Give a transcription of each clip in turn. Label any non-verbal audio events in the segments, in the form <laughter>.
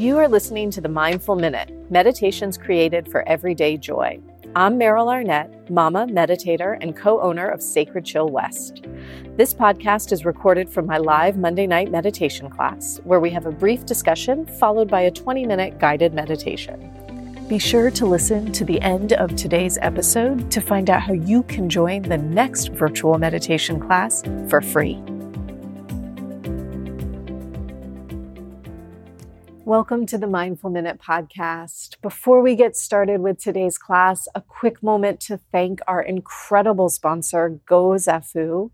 You are listening to the Mindful Minute, meditations created for everyday joy. I'm Meryl Arnett, mama, meditator, and co owner of Sacred Chill West. This podcast is recorded from my live Monday night meditation class, where we have a brief discussion followed by a 20 minute guided meditation. Be sure to listen to the end of today's episode to find out how you can join the next virtual meditation class for free. Welcome to the Mindful Minute podcast. Before we get started with today's class, a quick moment to thank our incredible sponsor, GoZafu.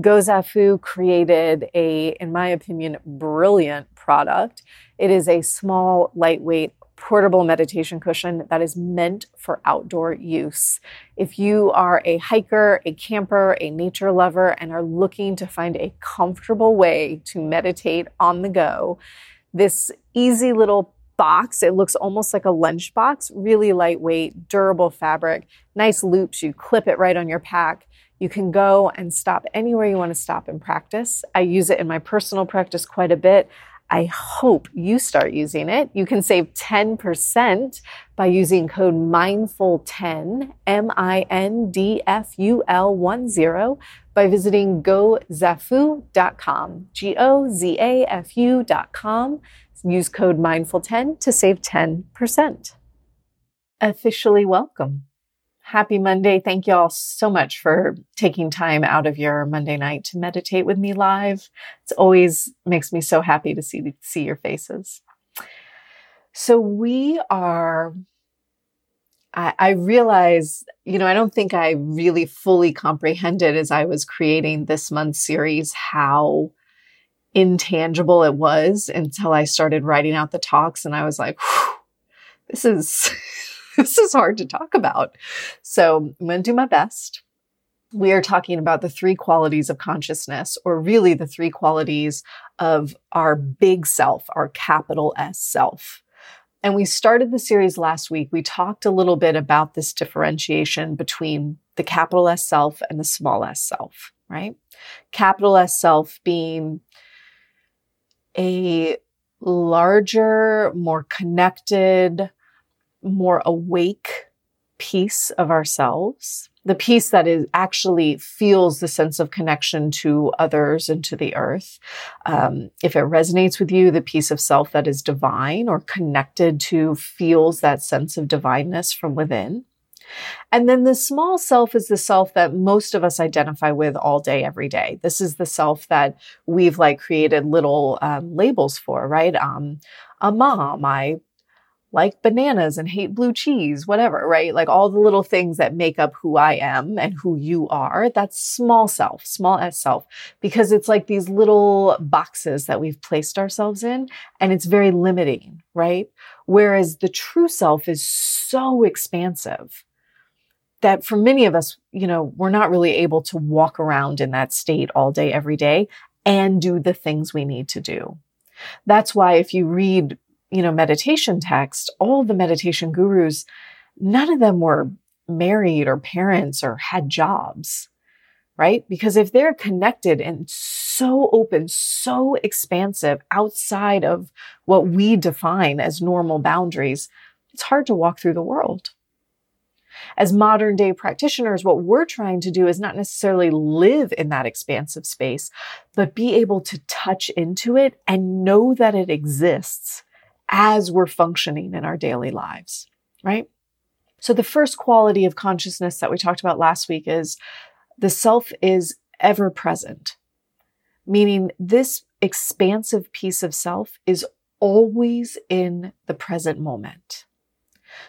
GoZafu created a, in my opinion, brilliant product. It is a small, lightweight, portable meditation cushion that is meant for outdoor use. If you are a hiker, a camper, a nature lover, and are looking to find a comfortable way to meditate on the go, this easy little box. It looks almost like a lunch box, really lightweight, durable fabric, nice loops. You clip it right on your pack. You can go and stop anywhere you want to stop and practice. I use it in my personal practice quite a bit. I hope you start using it. You can save 10% by using code MINDFUL10, M-I-N-D-F-U-L 10, by visiting gozafu.com, G-O-Z-A-F-U.com. Use code MINDFUL10 to save 10%. Officially welcome. Happy Monday. Thank you all so much for taking time out of your Monday night to meditate with me live. It's always makes me so happy to see, see your faces. So we are, I, I realize, you know, I don't think I really fully comprehended as I was creating this month's series how intangible it was until I started writing out the talks and I was like, this is this is hard to talk about. So I'm going to do my best. We are talking about the three qualities of consciousness, or really the three qualities of our big self, our capital S self. And we started the series last week. We talked a little bit about this differentiation between the capital S self and the small s self, right? Capital S self being a larger, more connected, more awake piece of ourselves, the piece that is actually feels the sense of connection to others and to the earth. Um, if it resonates with you, the piece of self that is divine or connected to feels that sense of divineness from within. And then the small self is the self that most of us identify with all day, every day. This is the self that we've like created little um, labels for, right? Um, a mom, I like bananas and hate blue cheese, whatever, right? Like all the little things that make up who I am and who you are. That's small self, small s self, because it's like these little boxes that we've placed ourselves in and it's very limiting, right? Whereas the true self is so expansive that for many of us, you know, we're not really able to walk around in that state all day, every day and do the things we need to do. That's why if you read you know, meditation text, all the meditation gurus, none of them were married or parents or had jobs, right? Because if they're connected and so open, so expansive outside of what we define as normal boundaries, it's hard to walk through the world. As modern day practitioners, what we're trying to do is not necessarily live in that expansive space, but be able to touch into it and know that it exists as we're functioning in our daily lives, right? So the first quality of consciousness that we talked about last week is the self is ever present, meaning this expansive piece of self is always in the present moment.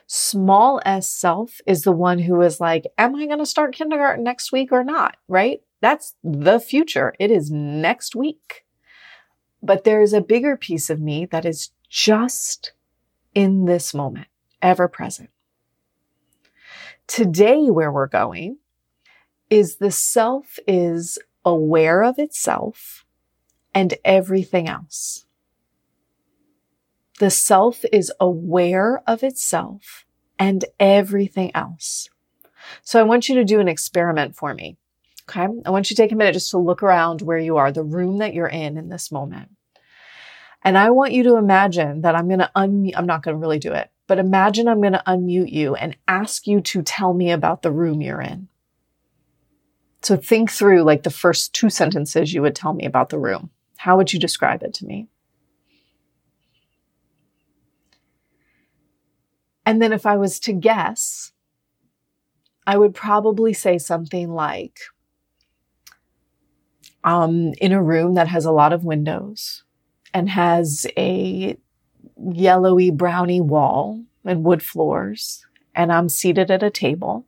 Small s self is the one who is like, am I going to start kindergarten next week or not? Right? That's the future. It is next week. But there is a bigger piece of me that is just in this moment, ever present. Today, where we're going is the self is aware of itself and everything else. The self is aware of itself and everything else. So I want you to do an experiment for me. Okay. I want you to take a minute just to look around where you are, the room that you're in in this moment. And I want you to imagine that I'm going to unmute, I'm not going to really do it, but imagine I'm going to unmute you and ask you to tell me about the room you're in. So think through like the first two sentences you would tell me about the room. How would you describe it to me? And then if I was to guess, I would probably say something like, um, in a room that has a lot of windows and has a yellowy browny wall and wood floors, and I'm seated at a table,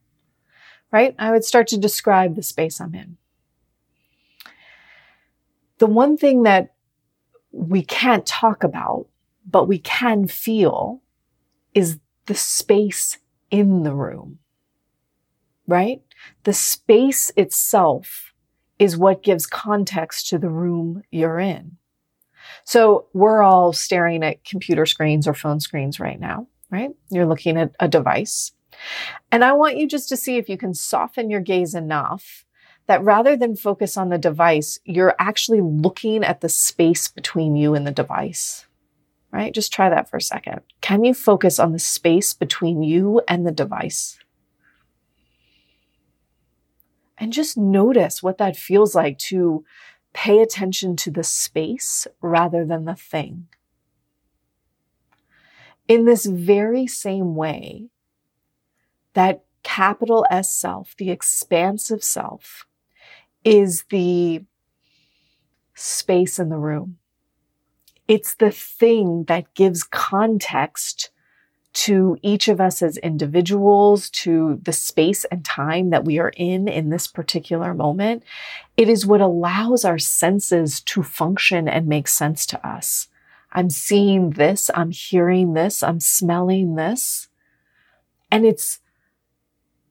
right? I would start to describe the space I'm in. The one thing that we can't talk about, but we can feel is the space in the room, right? The space itself is what gives context to the room you're in. So we're all staring at computer screens or phone screens right now, right? You're looking at a device. And I want you just to see if you can soften your gaze enough that rather than focus on the device, you're actually looking at the space between you and the device, right? Just try that for a second. Can you focus on the space between you and the device? And just notice what that feels like to pay attention to the space rather than the thing. In this very same way, that capital S self, the expansive self, is the space in the room. It's the thing that gives context to each of us as individuals, to the space and time that we are in in this particular moment. It is what allows our senses to function and make sense to us. I'm seeing this, I'm hearing this, I'm smelling this. And it's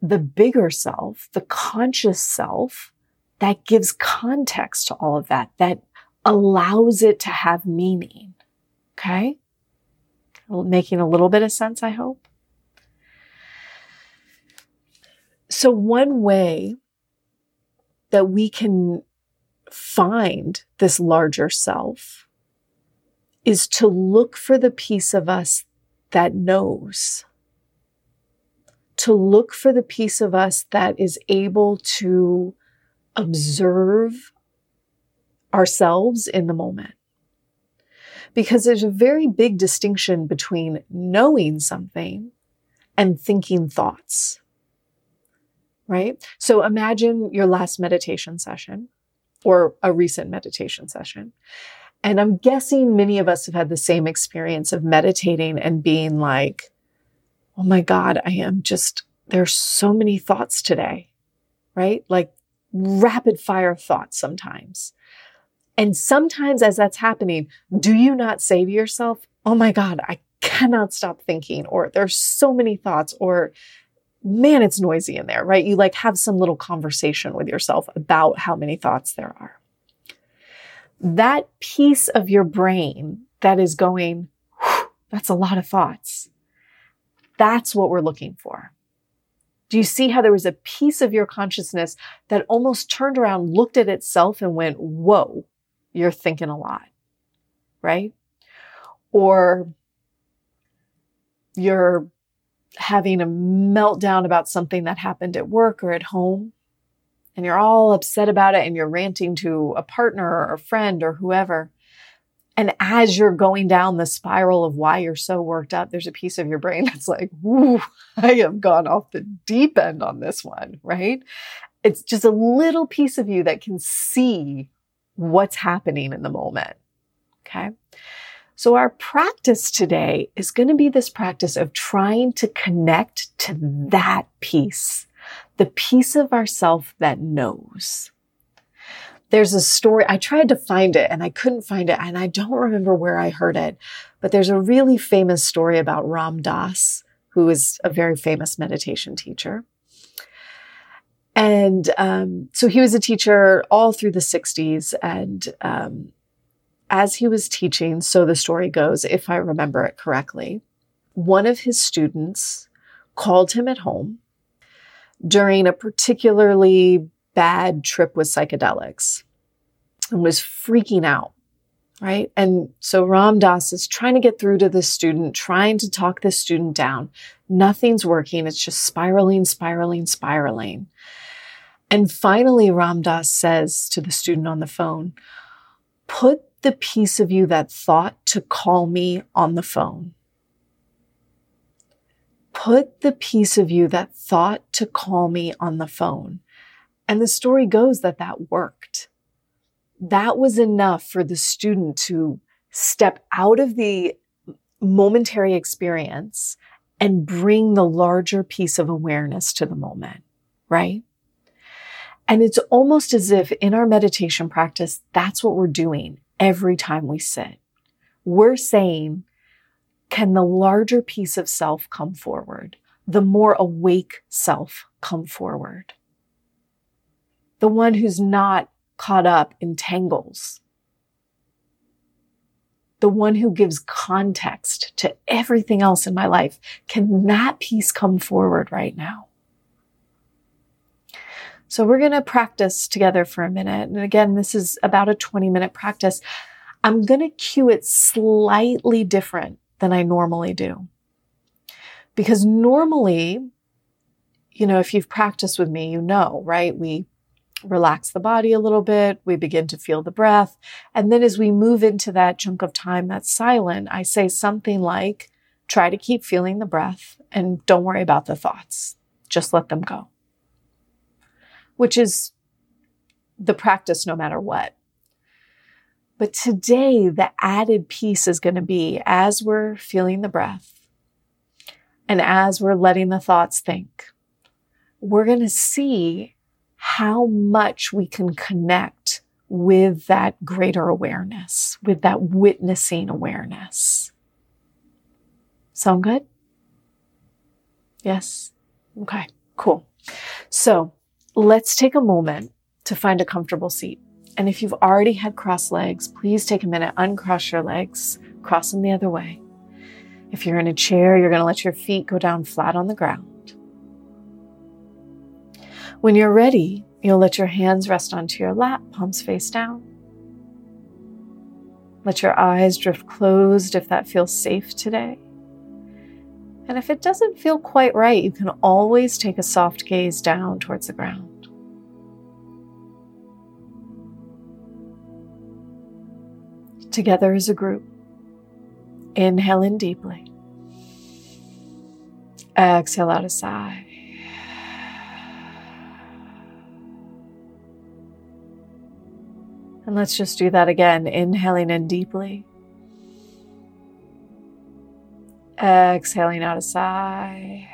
the bigger self, the conscious self that gives context to all of that, that allows it to have meaning. Okay making a little bit of sense, I hope. So, one way that we can find this larger self is to look for the piece of us that knows, to look for the piece of us that is able to observe ourselves in the moment because there's a very big distinction between knowing something and thinking thoughts. Right? So imagine your last meditation session or a recent meditation session. And I'm guessing many of us have had the same experience of meditating and being like, oh my God, I am just, there's so many thoughts today, right? Like rapid fire thoughts sometimes. And sometimes as that's happening, do you not say to yourself, Oh my God, I cannot stop thinking, or there's so many thoughts, or man, it's noisy in there, right? You like have some little conversation with yourself about how many thoughts there are. That piece of your brain that is going, that's a lot of thoughts. That's what we're looking for. Do you see how there was a piece of your consciousness that almost turned around, looked at itself and went, whoa, you're thinking a lot, right? Or you're having a meltdown about something that happened at work or at home and you're all upset about it and you're ranting to a partner or a friend or whoever. And as you're going down the spiral of why you're so worked up, there's a piece of your brain <laughs> that's like, Whoo, I have gone off the deep end on this one, right? It's just a little piece of you that can see what's happening in the moment. Okay. So our practice today is going to be this practice of trying to connect to that piece, the piece of ourself that knows. There's a story, I tried to find it and I couldn't find it and I don't remember where I heard it, but there's a really famous story about Ram Dass, who is a very famous meditation teacher. And um, so he was a teacher all through the 60s. And um, as he was teaching, so the story goes, if I remember it correctly, one of his students called him at home during a particularly bad trip with psychedelics and was freaking out right? And so Ram Dass is trying to get through to this student, trying to talk this student down. Nothing's working. It's just spiraling, spiraling, spiraling. And finally, Ram Dass says to the student on the phone, put the piece of you that thought to call me on the phone. Put the piece of you that thought to call me on the phone. And the story goes that that worked that was enough for the student to step out of the momentary experience and bring the larger piece of awareness to the moment, right? And it's almost as if in our meditation practice, that's what we're doing every time we sit. We're saying, can the larger piece of self come forward? The more awake self come forward? The one who's not caught up in tangles. The one who gives context to everything else in my life. Can that piece come forward right now? So we're going to practice together for a minute. And again, this is about a 20 minute practice. I'm going to cue it slightly different than I normally do. Because normally, you know, if you've practiced with me, you know, right? We relax the body a little bit. We begin to feel the breath. And then as we move into that chunk of time that's silent, I say something like, try to keep feeling the breath and don't worry about the thoughts. Just let them go. Which is the practice no matter what. But today, the added piece is going to be as we're feeling the breath and as we're letting the thoughts think, we're going to see how much we can connect with that greater awareness, with that witnessing awareness. Sound good? Yes? Okay, cool. So let's take a moment to find a comfortable seat. And if you've already had cross legs, please take a minute, uncross your legs, cross them the other way. If you're in a chair, you're going to let your feet go down flat on the ground. When you're ready, you'll let your hands rest onto your lap, palms face down. Let your eyes drift closed if that feels safe today. And if it doesn't feel quite right, you can always take a soft gaze down towards the ground. Together as a group, inhale in deeply. Exhale out a sigh. And let's just do that again, inhaling in deeply. Exhaling out a sigh.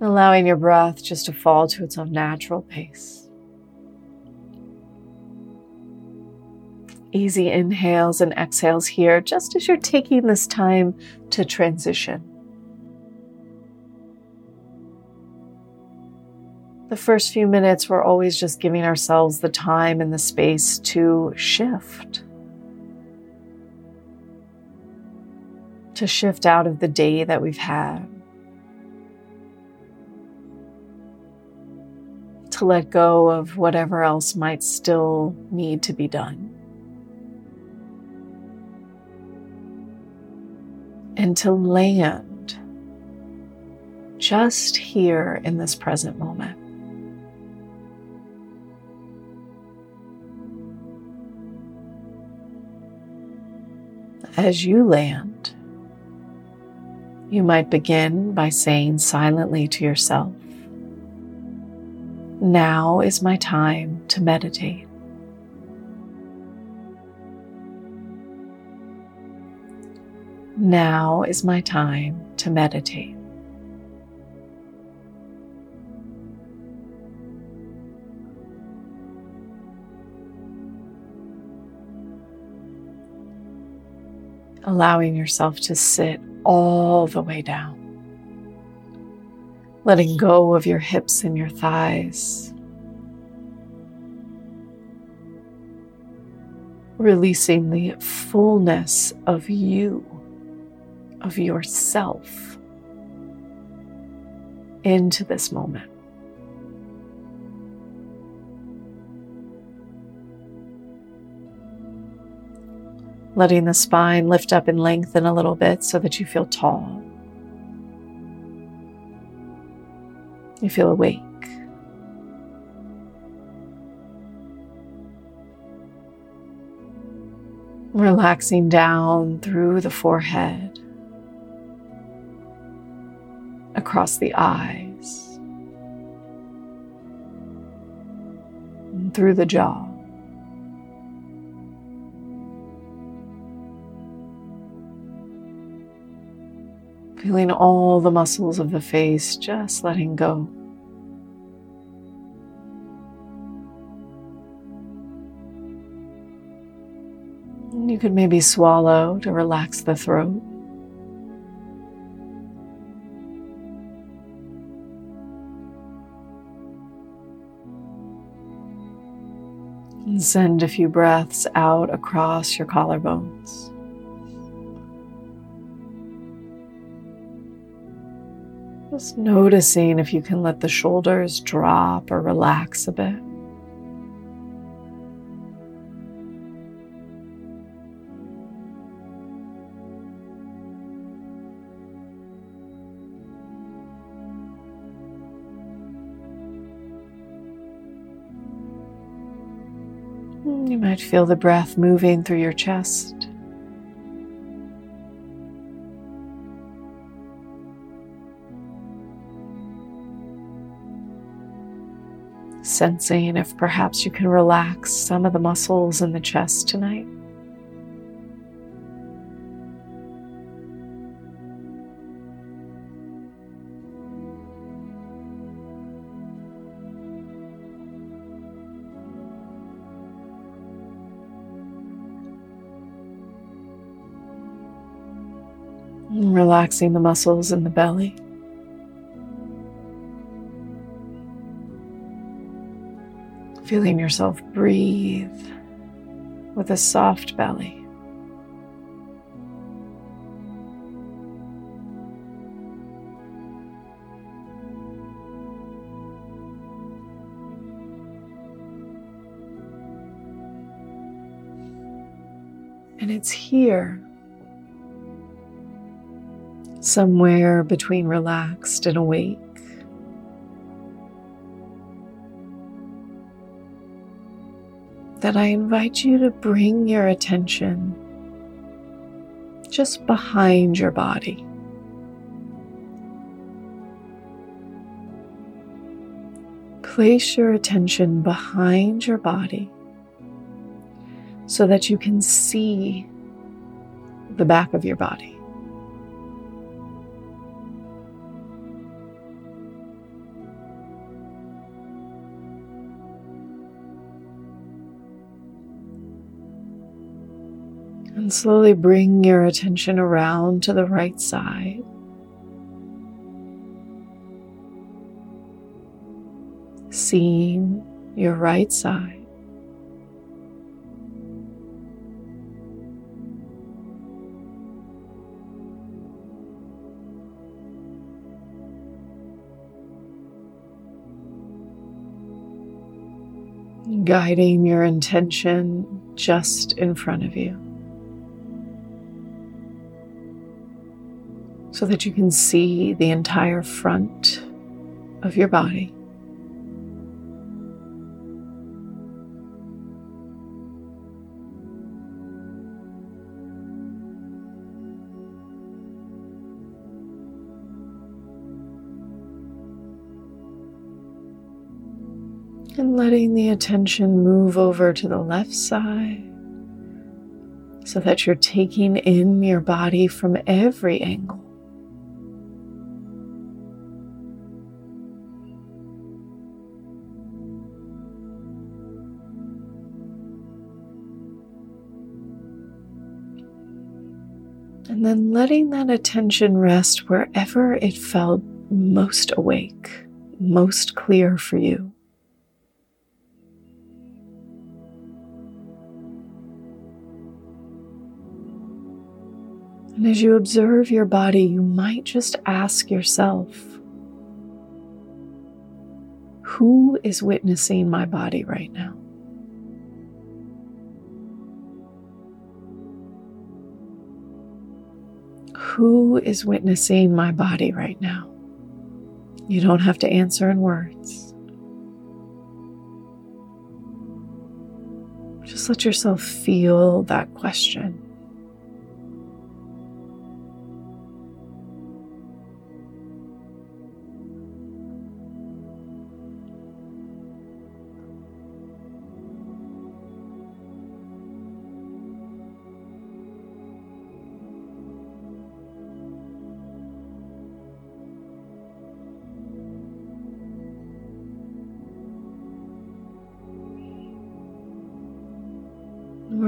Allowing your breath just to fall to its own natural pace. Easy inhales and exhales here, just as you're taking this time to transition. The first few minutes, we're always just giving ourselves the time and the space to shift. To shift out of the day that we've had. To let go of whatever else might still need to be done. And to land just here in this present moment. As you land, you might begin by saying silently to yourself, Now is my time to meditate. Now is my time to meditate. Allowing yourself to sit all the way down, letting go of your hips and your thighs, releasing the fullness of you, of yourself into this moment. Letting the spine lift up and lengthen a little bit so that you feel tall. You feel awake. Relaxing down through the forehead, across the eyes, and through the jaw. Feeling all the muscles of the face just letting go. You could maybe swallow to relax the throat. And send a few breaths out across your collarbones. Just noticing if you can let the shoulders drop or relax a bit. You might feel the breath moving through your chest. Sensing if perhaps you can relax some of the muscles in the chest tonight. Relaxing the muscles in the belly. Feeling yourself breathe with a soft belly. And it's here, somewhere between relaxed and awake, that I invite you to bring your attention just behind your body. Place your attention behind your body so that you can see the back of your body. Slowly bring your attention around to the right side. Seeing your right side. guiding your intention just in front of you. So that you can see the entire front of your body. And letting the attention move over to the left side so that you're taking in your body from every angle. And then letting that attention rest wherever it felt most awake, most clear for you. And as you observe your body, you might just ask yourself who is witnessing my body right now? Who is witnessing my body right now? You don't have to answer in words. Just let yourself feel that question.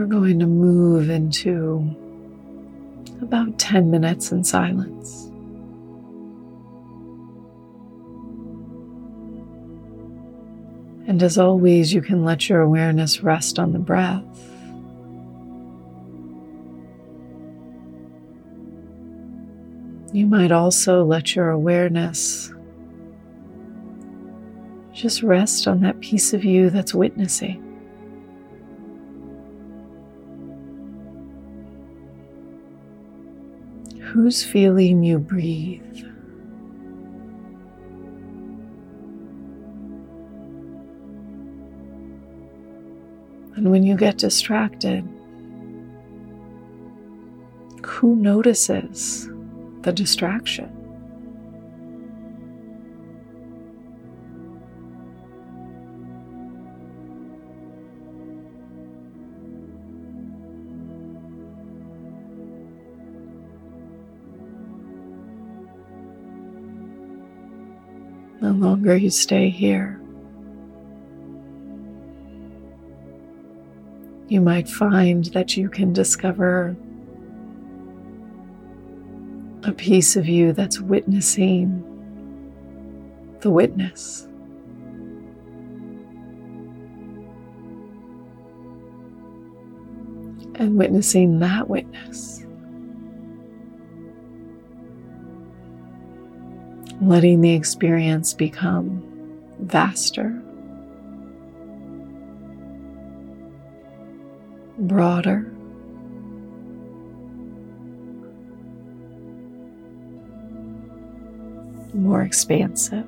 We're going to move into about 10 minutes in silence. And as always, you can let your awareness rest on the breath. You might also let your awareness just rest on that piece of you that's witnessing. Who's feeling you breathe? And when you get distracted, who notices the distraction? Longer you stay here. You might find that you can discover a piece of you that's witnessing the witness. And witnessing that witness. Letting the experience become vaster, broader. More expansive.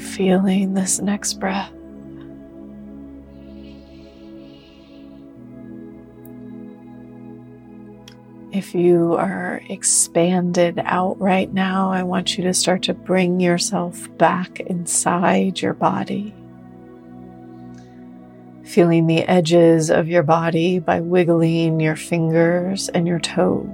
Feeling this next breath. If you are expanded out right now, I want you to start to bring yourself back inside your body. Feeling the edges of your body by wiggling your fingers and your toes.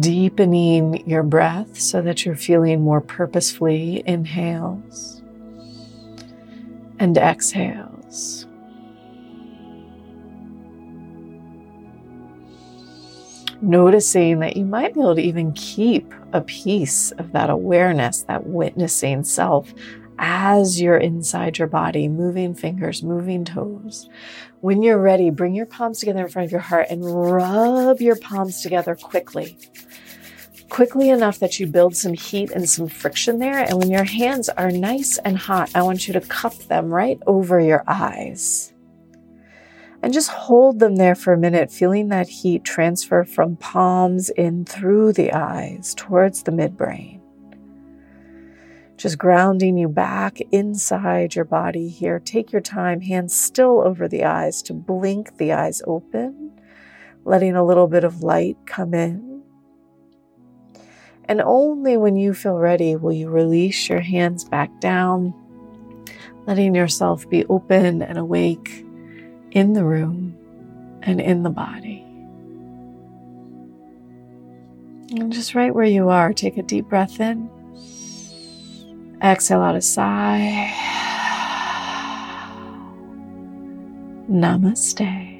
Deepening your breath so that you're feeling more purposefully inhales and exhales. noticing that you might be able to even keep a piece of that awareness, that witnessing self as you're inside your body, moving fingers, moving toes. When you're ready, bring your palms together in front of your heart and rub your palms together quickly. Quickly enough that you build some heat and some friction there. And when your hands are nice and hot, I want you to cup them right over your eyes and just hold them there for a minute, feeling that heat transfer from palms in through the eyes towards the midbrain. Just grounding you back inside your body here. Take your time, hands still over the eyes, to blink the eyes open, letting a little bit of light come in. And only when you feel ready will you release your hands back down, letting yourself be open and awake in the room and in the body. And just right where you are, take a deep breath in. Exhale out a sigh. Namaste.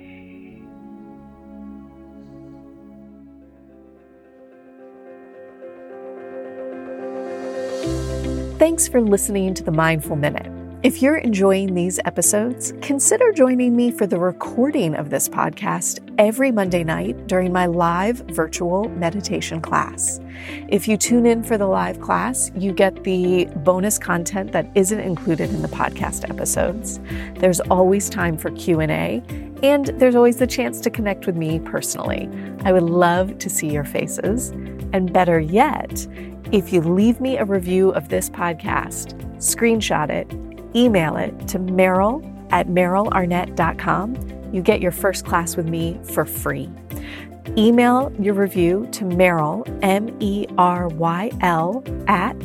Thanks for listening to the Mindful Minute. If you're enjoying these episodes, consider joining me for the recording of this podcast every Monday night during my live virtual meditation class. If you tune in for the live class, you get the bonus content that isn't included in the podcast episodes. There's always time for Q&A, and there's always the chance to connect with me personally. I would love to see your faces. And better yet, if you leave me a review of this podcast, screenshot it email it to Meryl at merylarnett.com. You get your first class with me for free. Email your review to Meryl, M E R Y L, at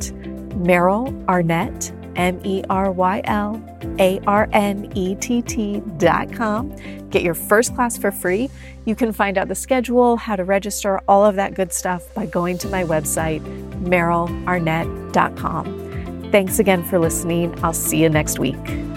Meryl Arnett, M E R Y L A R N E T T dot com. Get your first class for free. You can find out the schedule, how to register, all of that good stuff by going to my website, merylarnett.com. Thanks again for listening. I'll see you next week.